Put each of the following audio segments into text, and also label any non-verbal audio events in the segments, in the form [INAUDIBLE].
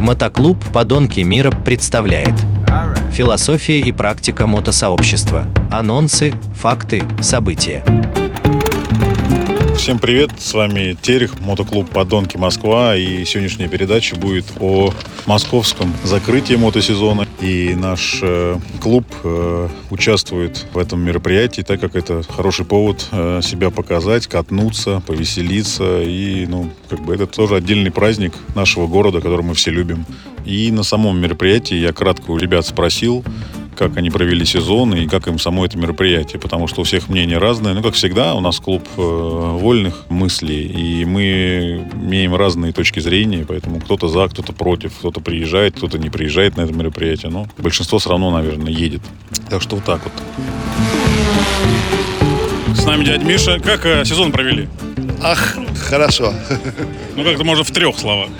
Мотоклуб «Подонки мира» представляет Философия и практика мотосообщества. Анонсы, факты, события. Всем привет, с вами Терех, мотоклуб «Подонки Москва» и сегодняшняя передача будет о московском закрытии мотосезона. И наш э, клуб э, участвует в этом мероприятии, так как это хороший повод э, себя показать, катнуться, повеселиться. И, ну, как бы это тоже отдельный праздник нашего города, который мы все любим. И на самом мероприятии я кратко у ребят спросил, как они провели сезон и как им само это мероприятие, потому что у всех мнения разные. Ну, как всегда, у нас клуб э, вольных мыслей, и мы имеем разные точки зрения, поэтому кто-то за, кто-то против, кто-то приезжает, кто-то не приезжает на это мероприятие, но большинство все равно, наверное, едет. Так что вот так вот. С нами дядя Миша. Как э, сезон провели? Ах, хорошо. Ну, как-то можно в трех словах.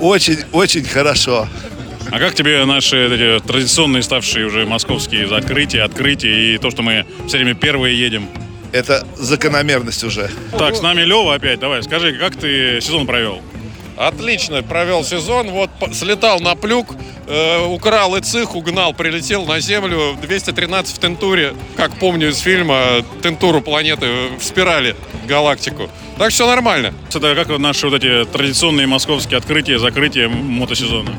Очень, очень хорошо. А как тебе наши эти традиционные ставшие уже московские закрытия, открытия и то, что мы все время первые едем? Это закономерность уже. Так, с нами Лева опять. Давай, скажи, как ты сезон провел? Отлично провел сезон. Вот слетал на плюк, э, украл и цих, угнал, прилетел на землю. 213 в Тентуре, как помню из фильма, Тентуру планеты в спирали галактику. Так что все нормально. Это как вот наши вот эти традиционные московские открытия, закрытия мотосезона?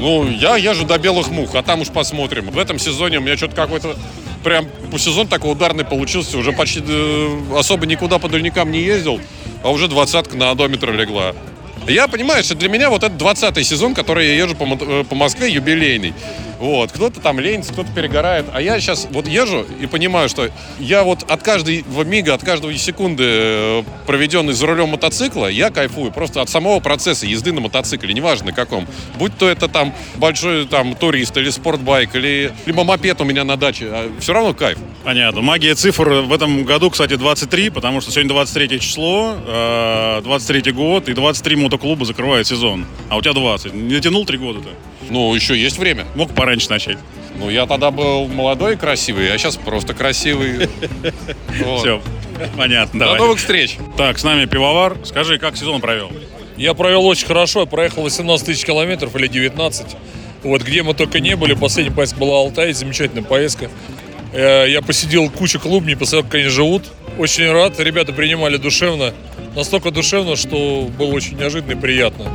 Ну, я езжу до белых мух, а там уж посмотрим. В этом сезоне у меня что-то какой-то прям сезон такой ударный получился. Уже почти э, особо никуда по дальникам не ездил, а уже двадцатка на одометр легла. Я понимаю, что для меня вот это 20 сезон, который я езжу по, э, по Москве, юбилейный. Вот, кто-то там ленится, кто-то перегорает. А я сейчас вот езжу и понимаю, что я вот от каждого мига, от каждой секунды, э, проведенной за рулем мотоцикла, я кайфую просто от самого процесса езды на мотоцикле, неважно каком. Будь то это там большой там турист или спортбайк, или либо мопед у меня на даче, а все равно кайф. Понятно. Магия цифр в этом году, кстати, 23, потому что сегодня 23 число, э, 23 год, и 23 мотоклуба закрывает сезон. А у тебя 20. Не тянул 3 года-то? Ну, еще есть время. Мог пораньше начать. Ну, я тогда был молодой и красивый, а сейчас просто красивый. [LAUGHS] Все, понятно, До новых встреч! Так, с нами пивовар. Скажи, как сезон провел? Я провел очень хорошо, я проехал 18 тысяч километров или 19. Вот где мы только не были, последняя поездка была Алтай, замечательная поездка. Э, Я посидел кучу клубней, посмотрел, как они живут. Очень рад, ребята принимали душевно. Настолько душевно, что было очень неожиданно и приятно.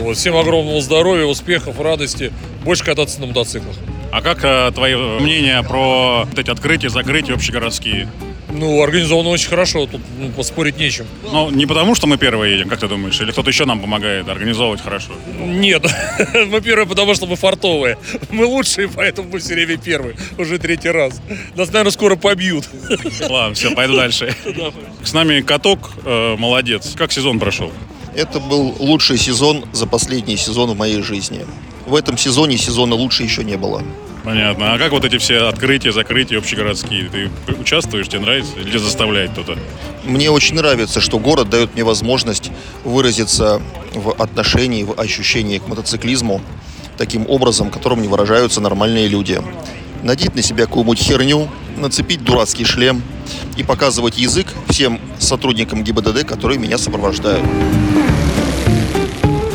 Вот. Всем огромного здоровья, успехов, радости. Больше кататься на мотоциклах. А как э, твои мнения про вот эти открытия, закрытия общегородские? Ну, организовано очень хорошо, тут ну, поспорить нечем. Ну, не потому, что мы первые едем, как ты думаешь, или кто-то еще нам помогает организовывать хорошо? Нет, [LAUGHS] мы первые, потому что мы фартовые. Мы лучшие, поэтому мы все время первые. Уже третий раз. Нас, наверное, скоро побьют. [LAUGHS] Ладно, все, пойду дальше. С нами каток, э, молодец. Как сезон прошел? Это был лучший сезон за последний сезон в моей жизни. В этом сезоне сезона лучше еще не было. Понятно. А как вот эти все открытия, закрытия общегородские? Ты участвуешь, тебе нравится? Или заставляет кто-то? Мне очень нравится, что город дает мне возможность выразиться в отношении, в ощущении к мотоциклизму таким образом, которым не выражаются нормальные люди. Надеть на себя какую-нибудь херню, нацепить дурацкий шлем и показывать язык всем сотрудникам ГИБДД, которые меня сопровождают.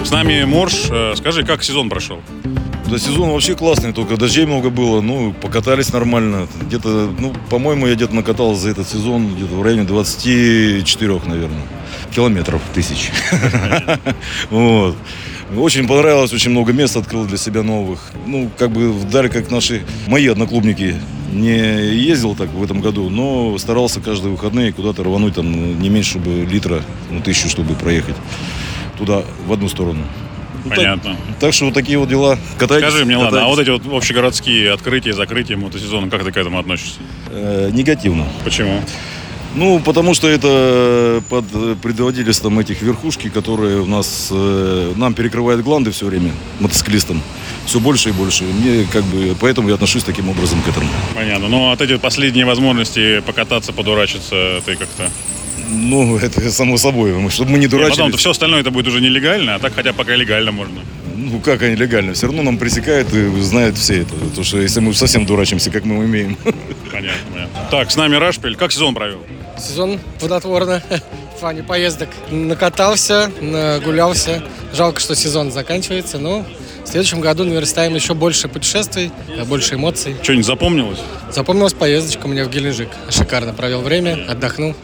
С нами Морж. Э, Скажи, как сезон прошел? Да, сезон вообще классный, только дождей много было, ну, покатались нормально. Где-то, ну, по-моему, я где-то накатал за этот сезон где-то в районе 24, наверное, километров тысяч. [LAUGHS] Вот. Очень понравилось, очень много мест открыл для себя новых. Ну, как бы вдаль, как наши, мои одноклубники, не ездил так в этом году, но старался каждые выходные куда-то рвануть, там, не меньше, чтобы литра, ну, тысячу, чтобы проехать туда, в одну сторону. Ну, так- Понятно. так что вот такие вот дела. Катайтесь, Скажи мне, ладно, а катайтесь. вот эти вот общегородские открытия, закрытия мотосезона, как ты к этому относишься? Э, негативно. Почему? Ну, потому что это под предводительством этих верхушки, которые у нас э, нам перекрывают гланды все время, мотоциклистам. Все больше и больше. Мне как бы поэтому я отношусь таким образом к этому. Понятно. Ну, от эти последние возможности покататься, подурачиться, ты как-то... Ну, это само собой, чтобы мы не И потом дурачились. все остальное это будет уже нелегально, а так хотя пока легально можно. Ну, как они легально? Все равно нам пресекают и знают все это. Потому что если мы совсем дурачимся, как мы умеем. [LAUGHS] Понятно, понятно. Так, с нами Рашпиль. Как сезон провел? Сезон плодотворно. В плане поездок накатался, нагулялся. Жалко, что сезон заканчивается, но В следующем году наверстаем еще больше путешествий, больше эмоций. Что-нибудь запомнилось? Запомнилась поездочка у меня в Геленджик. Шикарно провел время, отдохнул.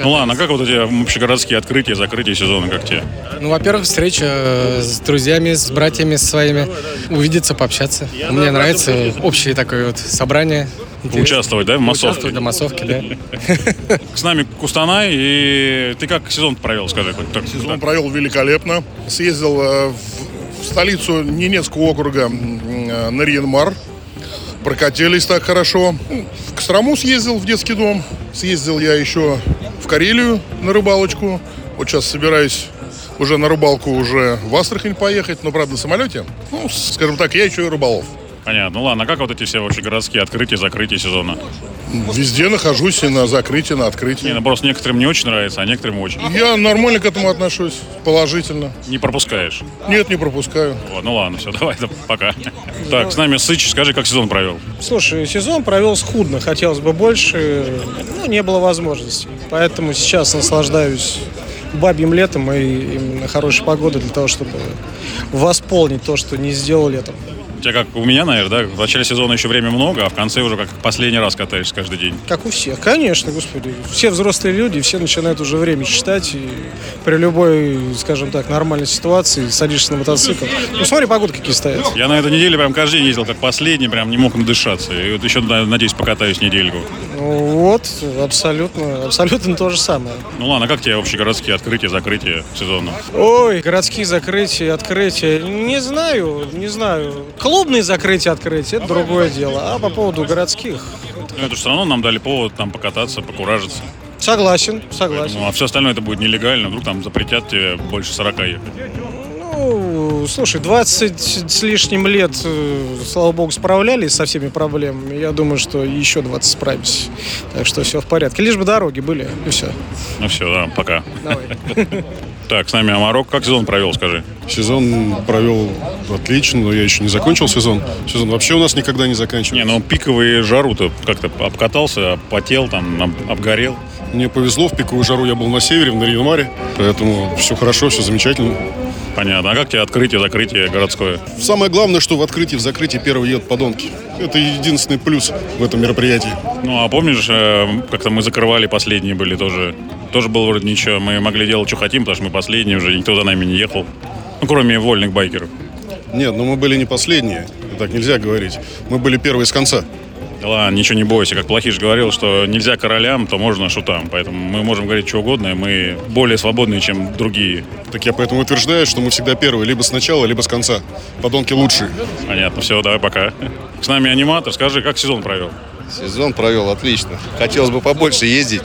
Ну ладно, а как вот эти общегородские открытия, закрытия сезона, как тебе? Ну, во-первых, встреча э, с друзьями, с братьями своими. Увидеться, пообщаться. Мне нравится общее такое вот собрание. Интересно. Участвовать, да, в массовке? Участвовать, да, массовке, да. С нами Кустанай, и ты как сезон провел, скажи? хоть так? Сезон провел великолепно. Съездил э, в, столицу Ненецкого округа э, Нарьинмар. Прокатились так хорошо. Ну, В Кострому съездил в детский дом. Съездил я еще в Карелию на рыбалочку. Вот сейчас собираюсь уже на рыбалку уже в Астрахань поехать, но, правда, на самолете. Ну, скажем так, я еще и рыболов. Понятно. Ну ладно, а как вот эти все общегородские открытия, закрытия сезона? Везде нахожусь и на закрытии, на открытии. Не, ну просто некоторым не очень нравится, а некоторым очень. Я нормально к этому отношусь, положительно. Не пропускаешь. Нет, не пропускаю. Вот, ну ладно, все, [LAUGHS] давай, да, пока. Так, с нами Сыч, скажи, как сезон провел? Слушай, сезон провел скудно, хотелось бы больше, но не было возможности. Поэтому сейчас наслаждаюсь бабьим летом и именно хорошей погодой для того, чтобы восполнить то, что не сделал летом. Тебя как у меня, наверное, да? В начале сезона еще время много, а в конце уже как последний раз катаешься каждый день. Как у всех. Конечно, господи. Все взрослые люди, все начинают уже время считать. И при любой, скажем так, нормальной ситуации садишься на мотоцикл. Ну, смотри, погоды какие стоят. Я на этой неделе прям каждый день ездил как последний, прям не мог надышаться. И вот еще, на- надеюсь, покатаюсь недельку. Ну, Вот, абсолютно, абсолютно то же самое. Ну ладно, а как тебе общегородские открытия, закрытия сезона? Ой, городские закрытия, открытия. Не знаю, не знаю. Клубные закрытия, открытия, это другое дело. А по поводу городских, Ну, это все равно нам дали повод там покататься, покуражиться. согласен, согласен. Ну, а все остальное это будет нелегально, вдруг там запретят тебе больше 40 ехать. Слушай, 20 с лишним лет, э, слава богу, справлялись со всеми проблемами. Я думаю, что еще 20 справимся. Так что все в порядке. Лишь бы дороги были, и все. Ну все, да, пока. Давай. [LAUGHS] Так, с нами Амарок. Как сезон провел, скажи? Сезон провел отлично, но я еще не закончил сезон. Сезон вообще у нас никогда не заканчивается. Не, ну пиковые жару-то как-то обкатался, потел, там, об- обгорел. Мне повезло, в пиковую жару я был на севере, в Нарьинмаре, поэтому все хорошо, все замечательно. Понятно. А как тебе открытие, закрытие городское? Самое главное, что в открытии, в закрытии первый едут подонки. Это единственный плюс в этом мероприятии. Ну, а помнишь, э, как-то мы закрывали последние были тоже. Тоже было вроде ничего. Мы могли делать, что хотим, потому что мы последние уже, никто за нами не ехал. Ну, кроме вольных байкеров. Нет, но мы были не последние, так нельзя говорить. Мы были первые с конца. Да ладно, ничего не бойся. Как Плохиш говорил, что нельзя королям, то можно шутам. Поэтому мы можем говорить что угодно, и мы более свободные, чем другие. Так я поэтому утверждаю, что мы всегда первые, либо с начала, либо с конца. Подонки лучшие. Понятно, все, давай пока. С нами аниматор. Скажи, как сезон провел? Сезон провел отлично. Хотелось бы побольше ездить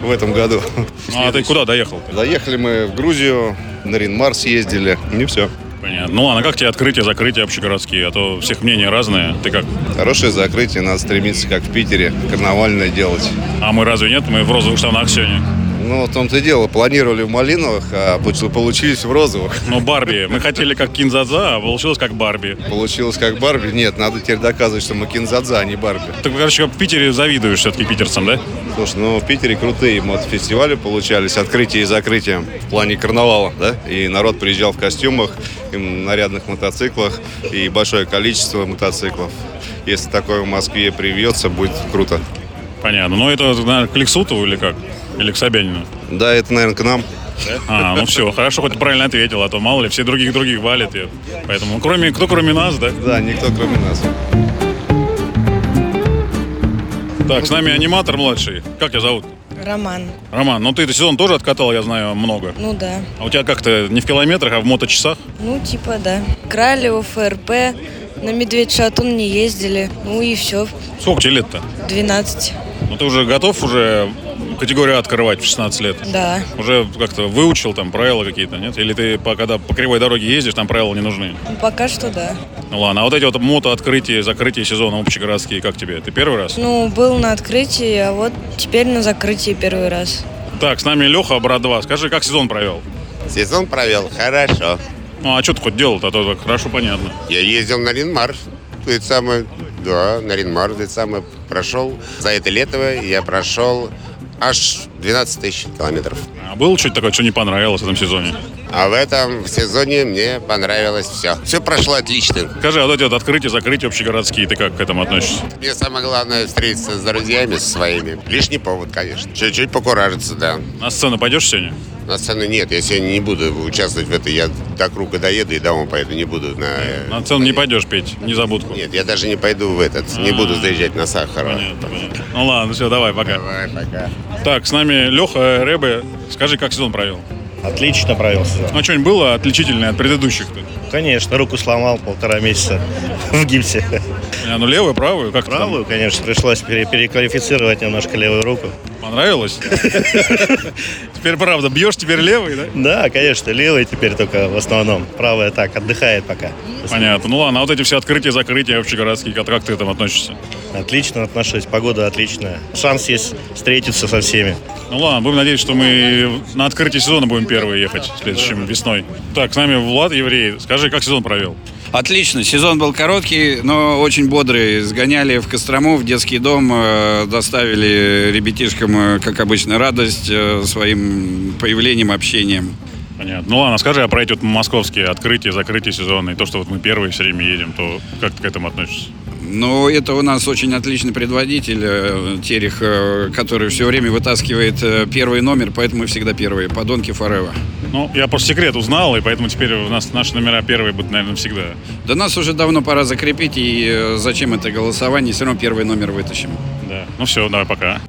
в этом году. Ну, а ты куда доехал? Заехали мы в Грузию, на Ринмар съездили. Не все. Понятно. Ну ладно, как тебе открытие, закрытие общегородские? А то всех мнения разные. Ты как? Хорошее закрытие, надо стремиться, как в Питере, карнавальное делать. А мы разве нет? Мы в розовых штанах сегодня. Ну, в том-то и дело, планировали в малиновых, а получ- получились в розовых. Ну, Барби. Мы хотели как Кинзадза, а получилось как Барби. Получилось как Барби. Нет, надо теперь доказывать, что мы Кинзадза, а не Барби. Ты, короче, в Питере завидуешь все-таки питерцам, да? Слушай, ну в Питере крутые мотофестивали получались, открытие и закрытие в плане карнавала, да? И народ приезжал в костюмах, и нарядных мотоциклах, и большое количество мотоциклов. Если такое в Москве привьется, будет круто. Понятно. Ну, это, наверное, к Лексутову или как? Или к Собянину? Да, это, наверное, к нам. А, ну все, хорошо, хоть правильно ответил, а то мало ли, все других других валят. и- Поэтому, кроме, кто кроме нас, да? Да, никто кроме нас. Так, с нами аниматор младший. Как тебя зовут? Роман. Роман, ну ты этот сезон тоже откатал, я знаю, много. Ну да. А у тебя как-то не в километрах, а в моточасах? Ну, типа, да. Кралево, ФРП, на Медведь Шатун не ездили. Ну и все. Сколько тебе лет-то? 12. Ну ты уже готов уже категорию открывать в 16 лет? Да. Уже как-то выучил там правила какие-то, нет? Или ты по- когда по кривой дороге ездишь, там правила не нужны? Ну, пока что да. Ну ладно, а вот эти вот мото-открытия, закрытия сезона общегородские, как тебе? Ты первый раз? Ну, был на открытии, а вот теперь на закрытии первый раз. Так, с нами Леха, брат 2. Скажи, как сезон провел? Сезон провел хорошо. Ну, а что ты хоть делал-то? А то так хорошо понятно. Я ездил на Ринмар. Это самое, да, на Ринмар это самое прошел. За это лето я прошел 二十。12 тысяч километров. А было что-то такое, что не понравилось в этом сезоне? А в этом сезоне мне понравилось все. Все прошло отлично. Скажи, а вот эти вот открытия, закрытия общегородские, ты как к этому относишься? Мне самое главное встретиться с друзьями, со своими. Лишний повод, конечно. Чуть-чуть покуражиться, да. На сцену пойдешь сегодня? На сцену нет, я сегодня не буду участвовать в этой. Я до круга доеду и домой поеду, не буду на... На сцену не пойдешь петь, не забудку. Нет, я даже не пойду в этот, не буду заезжать на Сахарова. Понятно, понятно. Ну ладно, все, давай, пока. Давай, пока. Так, с нами Леха Рэбе. Скажи, как сезон провел? Отлично провел сезон. Ну, что-нибудь было отличительное от предыдущих-то? Конечно, руку сломал полтора месяца [LAUGHS] в гипсе. А, ну, левую, правую? Как ты там? Правую, конечно, пришлось пере- переквалифицировать немножко левую руку. Понравилось? [LAUGHS] Теперь правда, бьешь теперь левый, да? Да, конечно, левый теперь только в основном. Правая так, отдыхает пока. Понятно. Ну ладно, а вот эти все открытия, закрытия общегородские, как, как ты к этому относишься? Отлично отношусь, погода отличная. Шанс есть встретиться со всеми. Ну ладно, будем надеяться, что мы на открытии сезона будем первые ехать следующим весной. Так, с нами Влад Еврей. Скажи, как сезон провел? Отлично. Сезон был короткий, но очень бодрый. Сгоняли в Кострому, в детский дом, э, доставили ребятишкам, э, как обычно, радость э, своим появлением, общением. Понятно. Ну ладно, скажи, а про эти вот московские открытия, закрытия сезона, и то, что вот мы первые все время едем, то как ты к этому относишься? Но это у нас очень отличный предводитель э, Терех, э, который все время вытаскивает э, первый номер, поэтому мы всегда первые. Подонки Форева. Ну, я просто секрет узнал, и поэтому теперь у нас наши номера первые будут, наверное, всегда. Да нас уже давно пора закрепить, и зачем это голосование, все равно первый номер вытащим. Да. Ну все, давай, пока.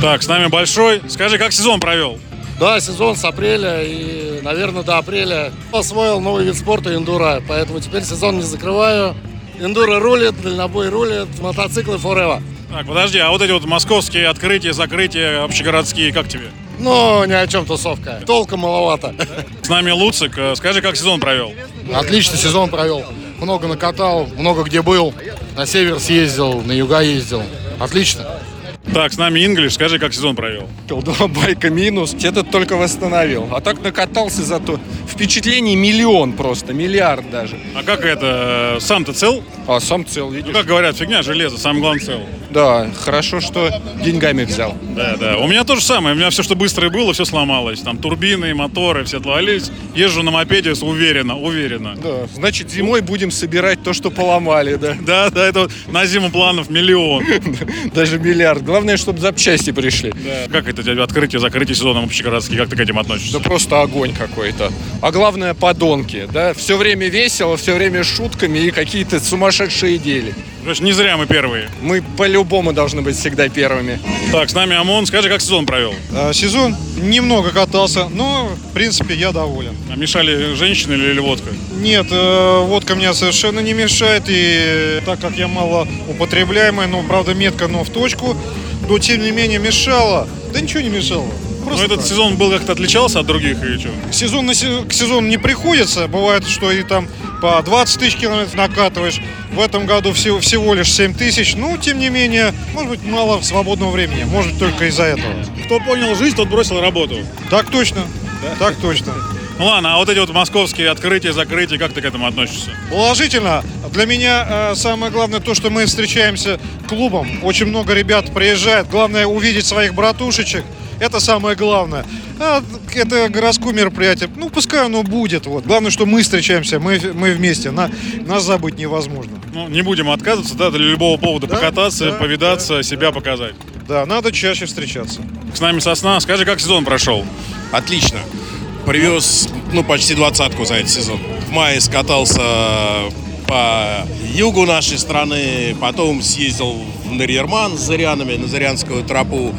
Так, с нами Большой. Скажи, как сезон провел? Да, сезон с апреля и, наверное, до апреля освоил новый вид спорта эндура, поэтому теперь сезон не закрываю. Эндуро рулит, дальнобой рулит, мотоциклы forever. Так, подожди, а вот эти вот московские открытия, закрытия, общегородские, как тебе? Ну, ни о чем тусовка. Толка маловато. С нами Луцик. Скажи, как сезон провел? Отличный сезон провел. Много накатал, много где был. На север съездил, на юга ездил. Отлично. Так, с нами Инглиш. Скажи, как сезон провел? Два байка минус, этот только восстановил. А так накатался зато. Впечатлений миллион просто, миллиард даже. А как это? э, Сам-то цел? А сам цел, Ну, видишь? как говорят, фигня, железо, самое главное цел. Да, хорошо, что деньгами взял. Да, да. У меня то же самое. У меня все, что быстрое было, все сломалось. Там турбины, моторы, все отвалились. Езжу на мопеде уверенно, уверенно. Да, значит, зимой будем собирать то, что поломали, да. Да, да, это на зиму планов миллион. [LAUGHS] Даже миллиард. Главное, чтобы запчасти пришли. Да. Как это открытие, закрытие сезона общегородский? Как ты к этим относишься? Да просто огонь какой-то. А главное, подонки, да? Все время весело, все время шутками и какие-то сумасшедшие идеи. Короче, не зря мы первые. Мы по-любому должны быть всегда первыми. Так, с нами ОМОН. Скажи, как сезон провел? А, Сезон немного катался, но, в принципе, я доволен. А мешали женщины или, или водка? Нет, э, водка мне совершенно не мешает, и так как я мало употребляемый, ну, правда, метка, но в точку, но, тем не менее, мешала. Да ничего не мешало. Но Ну, этот сезон был как-то отличался от других или что? Сезон на се- к сезону не приходится. Бывает, что и там по 20 тысяч километров накатываешь. В этом году всего, всего лишь 7 тысяч. Ну, тем не менее, может быть, мало свободного времени. Может, только из-за этого. Кто понял жизнь, тот бросил работу. Так точно. Так точно. Ну ладно, а вот эти вот московские открытия, закрытия, как ты к этому относишься? Положительно. Для меня э, самое главное то, что мы встречаемся клубом. Очень много ребят приезжает. Главное увидеть своих братушечек. Это самое главное. А это городское мероприятие. Ну, пускай оно будет. Вот. Главное, что мы встречаемся, мы, мы вместе. На, нас забыть невозможно. Ну, не будем отказываться, да, для любого повода покататься, повидаться, себя показать. Да, надо чаще встречаться. С нами Сосна. Скажи, как сезон прошел? Отлично. Привез, ну, почти двадцатку за этот сезон. В мае скатался по югу нашей страны, потом съездил в Нарьерман с Зарянами, на Зарянскую тропу.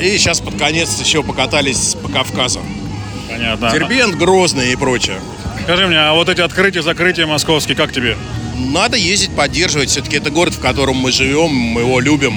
И сейчас под конец еще покатались по Кавказу. Понятно. Дербент, Грозный и прочее. Скажи мне, а вот эти открытия, закрытия московские, как тебе? Надо ездить, поддерживать. Все-таки это город, в котором мы живем, мы его любим.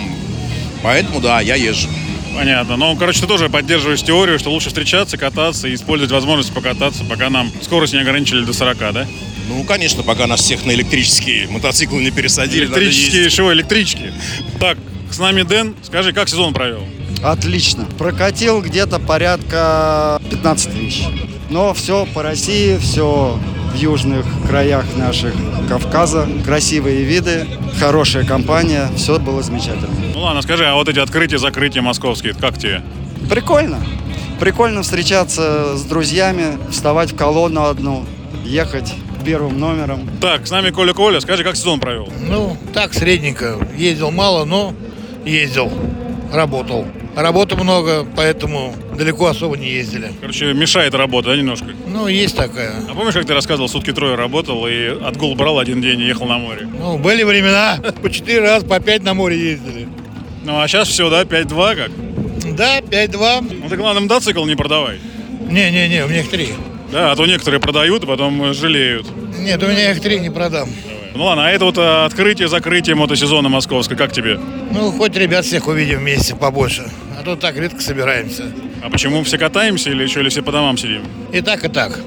Поэтому, да, я езжу. Понятно. Ну, короче, ты тоже поддерживаешь теорию, что лучше встречаться, кататься и использовать возможность покататься, пока нам скорость не ограничили до 40, да? Ну, конечно, пока нас всех на электрические мотоциклы не пересадили. Электрические, чего, электрички? Так, с нами Дэн. Скажи, как сезон провел? Отлично. Прокатил где-то порядка 15 тысяч. Но все по России, все в южных краях наших Кавказа. Красивые виды, хорошая компания. Все было замечательно. Ну ладно, скажи, а вот эти открытия, закрытия московские, как тебе? Прикольно. Прикольно встречаться с друзьями, вставать в колонну одну, ехать первым номером. Так, с нами Коля Коля. Скажи, как сезон провел? Ну, так, средненько. Ездил мало, но ездил, работал. Работы много, поэтому далеко особо не ездили. Короче, мешает работа, да, немножко? Ну, есть такая. А помнишь, как ты рассказывал, сутки трое работал и отгул брал один день и ехал на море? Ну, были времена, [LAUGHS] по четыре раза, по пять на море ездили. Ну, а сейчас все, да, 5-2 как? Да, 5-2. Ну, ты, главное, мотоцикл не продавай. Не-не-не, у меня их три. Да, а то некоторые продают, а потом жалеют. Нет, у меня их три не продам. Ну ладно, а это вот а, открытие-закрытие мотосезона московской, как тебе? Ну, хоть ребят всех увидим вместе побольше. А то так редко собираемся. А почему все катаемся или что, или все по домам сидим? И так, и так.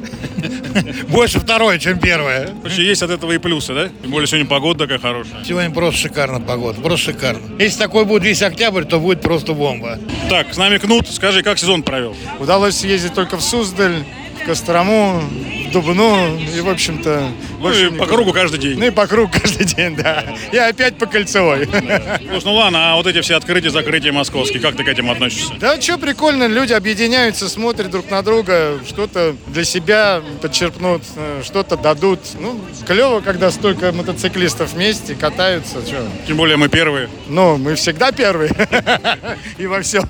[LAUGHS] Больше второе, чем первое. Короче, есть от этого и плюсы, да? Тем более сегодня погода такая хорошая. Сегодня просто шикарно погода, просто шикарно. Если такой будет весь октябрь, то будет просто бомба. Так, с нами Кнут. Скажи, как сезон провел? Удалось съездить только в Суздаль, в Кострому, Дубну и, в общем-то... Ну и по кругу каждый день. Ну и по кругу каждый день, да. И опять по кольцевой. Слушай, ну ладно, а вот эти все открытия, закрытия московские, как ты к этим относишься? Да, что прикольно, люди объединяются, смотрят друг на друга, что-то для себя подчерпнут, э, что-то дадут. Ну, клево, когда столько мотоциклистов вместе катаются. Чё? Тем более мы первые. Ну, мы всегда первые. [LAUGHS] И во всем.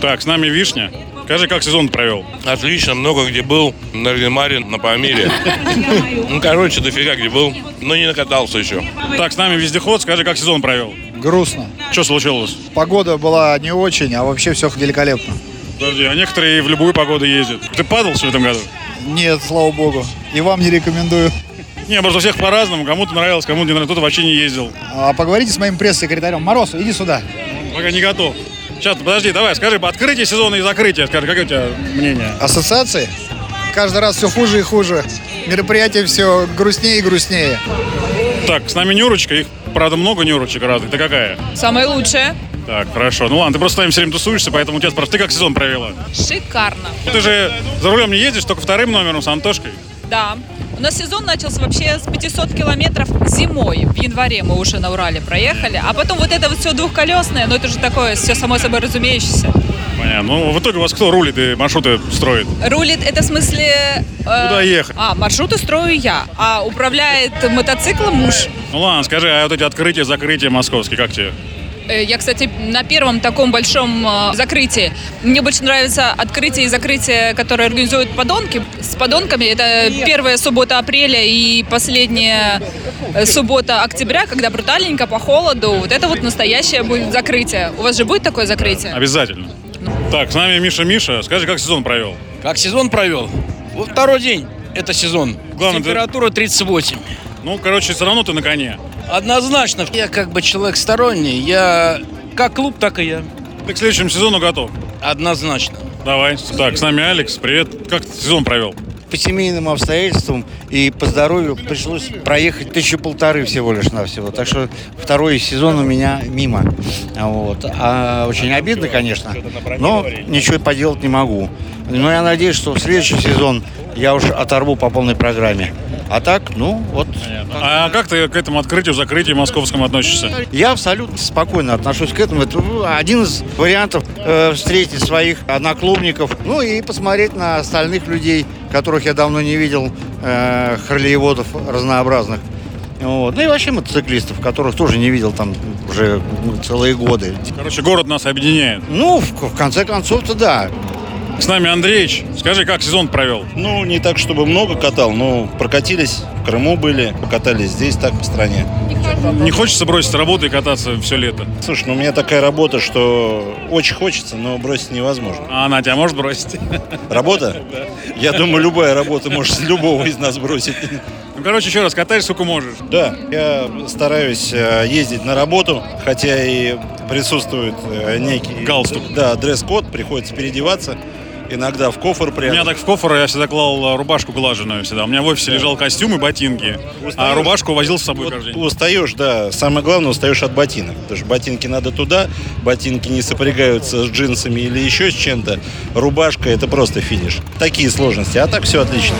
Так, с нами Вишня. Скажи, как сезон провел? Отлично, много где был. На Ренмаре, на Памире. Ну, короче, дофига где был. Но не накатался еще. Так, с нами Вездеход. Скажи, как сезон провел? Грустно. Что случилось? Погода была не очень, а вообще все великолепно. Подожди, а некоторые и в любую погоду ездят. Ты падал в этом году? Нет, слава богу. И вам не рекомендую. Не, просто у всех по-разному. Кому-то нравилось, кому-то не нравилось. Кто-то вообще не ездил. А поговорите с моим пресс-секретарем. Мороз, иди сюда. Пока не готов. Сейчас, подожди, давай, скажи, открытие сезона и закрытие. Скажи, какое у тебя мнение? Ассоциации? Каждый раз все хуже и хуже. Мероприятие все грустнее и грустнее. Так, с нами Нюрочка. Их, правда, много Нюрочек разных. Ты какая? Самое лучшее. Так, хорошо. Ну ладно, ты просто с нами все время тусуешься, поэтому у тебя спрашивают, ты как сезон провела? Шикарно. Ты же за рулем не ездишь, только вторым номером с Антошкой. Да. Нас сезон начался вообще с 500 километров зимой. В январе мы уже на Урале проехали. А потом вот это вот все двухколесное, но это же такое все само собой разумеющееся. Понятно. Ну, в итоге у вас кто рулит и маршруты строит? Рулит, это в смысле... э, Куда ехать? А, маршруты строю я, а управляет мотоциклом муж. Ну ладно, скажи, а вот эти открытия, закрытия московские, как тебе? Э, Я, кстати, на первом таком большом э, закрытии. Мне больше нравится открытие и закрытие, которое организуют подонки. С подонками это первая суббота апреля и последняя э, суббота октября, когда брутальненько, по холоду. Вот это вот настоящее будет закрытие. У вас же будет такое закрытие? Обязательно. Так, с нами Миша Миша. Скажи, как сезон провел? Как сезон провел? Вот второй день это сезон. Главное, Температура 38. Ну, короче, все равно ты на коне. Однозначно. Я как бы человек сторонний. Я как клуб, так и я. Ты к следующему сезону готов? Однозначно. Давай. Так, с нами Алекс. Привет. Как ты сезон провел? По семейным обстоятельствам и по здоровью пришлось проехать тысячу полторы всего лишь навсего. Так что второй сезон у меня мимо. Вот. А очень обидно, конечно, но ничего поделать не могу. Но я надеюсь, что в следующий сезон я уж оторву по полной программе. А так, ну, вот. А как ты к этому открытию, закрытию московскому относишься? Я абсолютно спокойно отношусь к этому. Это ну, один из вариантов э, встретить своих одноклубников, ну и посмотреть на остальных людей, которых я давно не видел, э, харлиеводов разнообразных. Вот. Ну и вообще мотоциклистов, которых тоже не видел там уже ну, целые годы. Короче, город нас объединяет. Ну, в, в конце концов-то да. С нами Андреич. Скажи, как сезон провел? Ну, не так, чтобы много катал, но прокатились, в Крыму были, покатались здесь, так, по стране. Не хочется бросить работу и кататься все лето? Слушай, ну у меня такая работа, что очень хочется, но бросить невозможно. А она тебя может бросить? [LAUGHS] Работа? Я думаю, любая работа может любого из нас бросить. Ну, короче, еще раз, катаешь, сколько можешь. Да, я стараюсь э, ездить на работу, хотя и присутствует э, некий... Галстук. Да, дресс-код, приходится переодеваться. Иногда в кофр У прям. меня так в кофр я всегда клал э, рубашку глаженную всегда. У меня в офисе лежал костюм и ботинки, а рубашку возил с собой каждый день. Устаешь, да. Самое главное, устаешь от ботинок. Потому что ботинки надо туда, ботинки не сопрягаются с джинсами или еще с чем-то. Рубашка это просто финиш. Такие сложности. А так все отлично.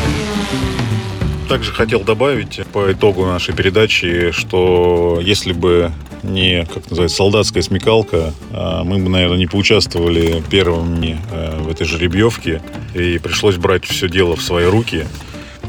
Также хотел добавить по итогу нашей передачи, что если бы не, как называется, солдатская смекалка, а мы бы, наверное, не поучаствовали первыми э, в этой жеребьевке, и пришлось брать все дело в свои руки.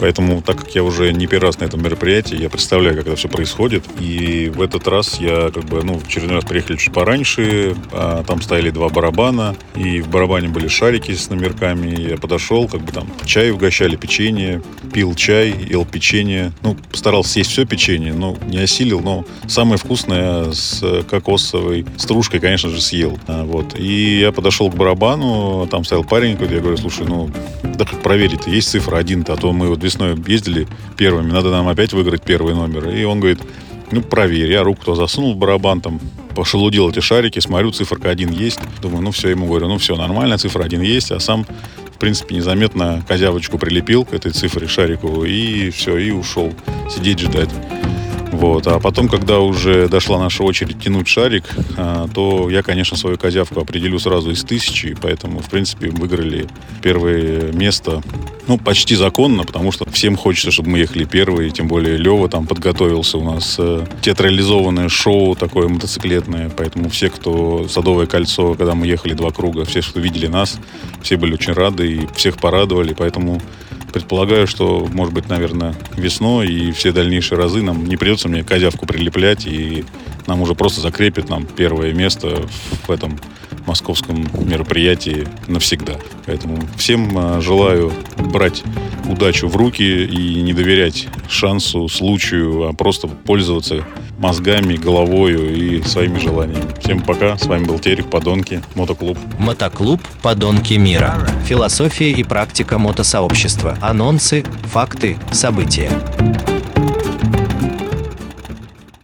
Поэтому, так как я уже не первый раз на этом мероприятии, я представляю, как это все происходит. И в этот раз я как бы, ну, в очередной раз приехали чуть пораньше, а там стояли два барабана, и в барабане были шарики с номерками. Я подошел, как бы там чай угощали, печенье, пил чай, ел печенье. Ну, постарался съесть все печенье, но не осилил, но самое вкусное с кокосовой стружкой, конечно же, съел. А, Вот. И я подошел к барабану, там стоял парень какой-то, я говорю, слушай, ну, да как проверить, есть цифра один-то, а то мы вот весной ездили первыми, надо нам опять выиграть первый номер. И он говорит, ну, проверь. Я руку туда засунул в барабан, там, пошелудил эти шарики, смотрю, циферка один есть. Думаю, ну, все, ему говорю, ну, все, нормально, цифра один есть, а сам в принципе, незаметно козявочку прилепил к этой цифре шарику и все, и ушел сидеть ждать. Вот. А потом, когда уже дошла наша очередь тянуть шарик, а, то я, конечно, свою козявку определю сразу из тысячи, поэтому, в принципе, выиграли первое место, ну, почти законно, потому что всем хочется, чтобы мы ехали первые, тем более Лева там подготовился у нас э, театрализованное шоу такое мотоциклетное, поэтому все, кто Садовое кольцо, когда мы ехали два круга, все, кто видели нас, все были очень рады и всех порадовали, поэтому предполагаю, что, может быть, наверное, весной и все дальнейшие разы нам не придется мне козявку прилеплять, и нам уже просто закрепит нам первое место в этом московском мероприятии навсегда. Поэтому всем э, желаю брать удачу в руки и не доверять шансу, случаю, а просто пользоваться мозгами, головою и своими желаниями. Всем пока. С вами был Терек, Подонки, Мотоклуб. Мотоклуб «Подонки мира». Философия и практика мотосообщества. Анонсы, факты, события.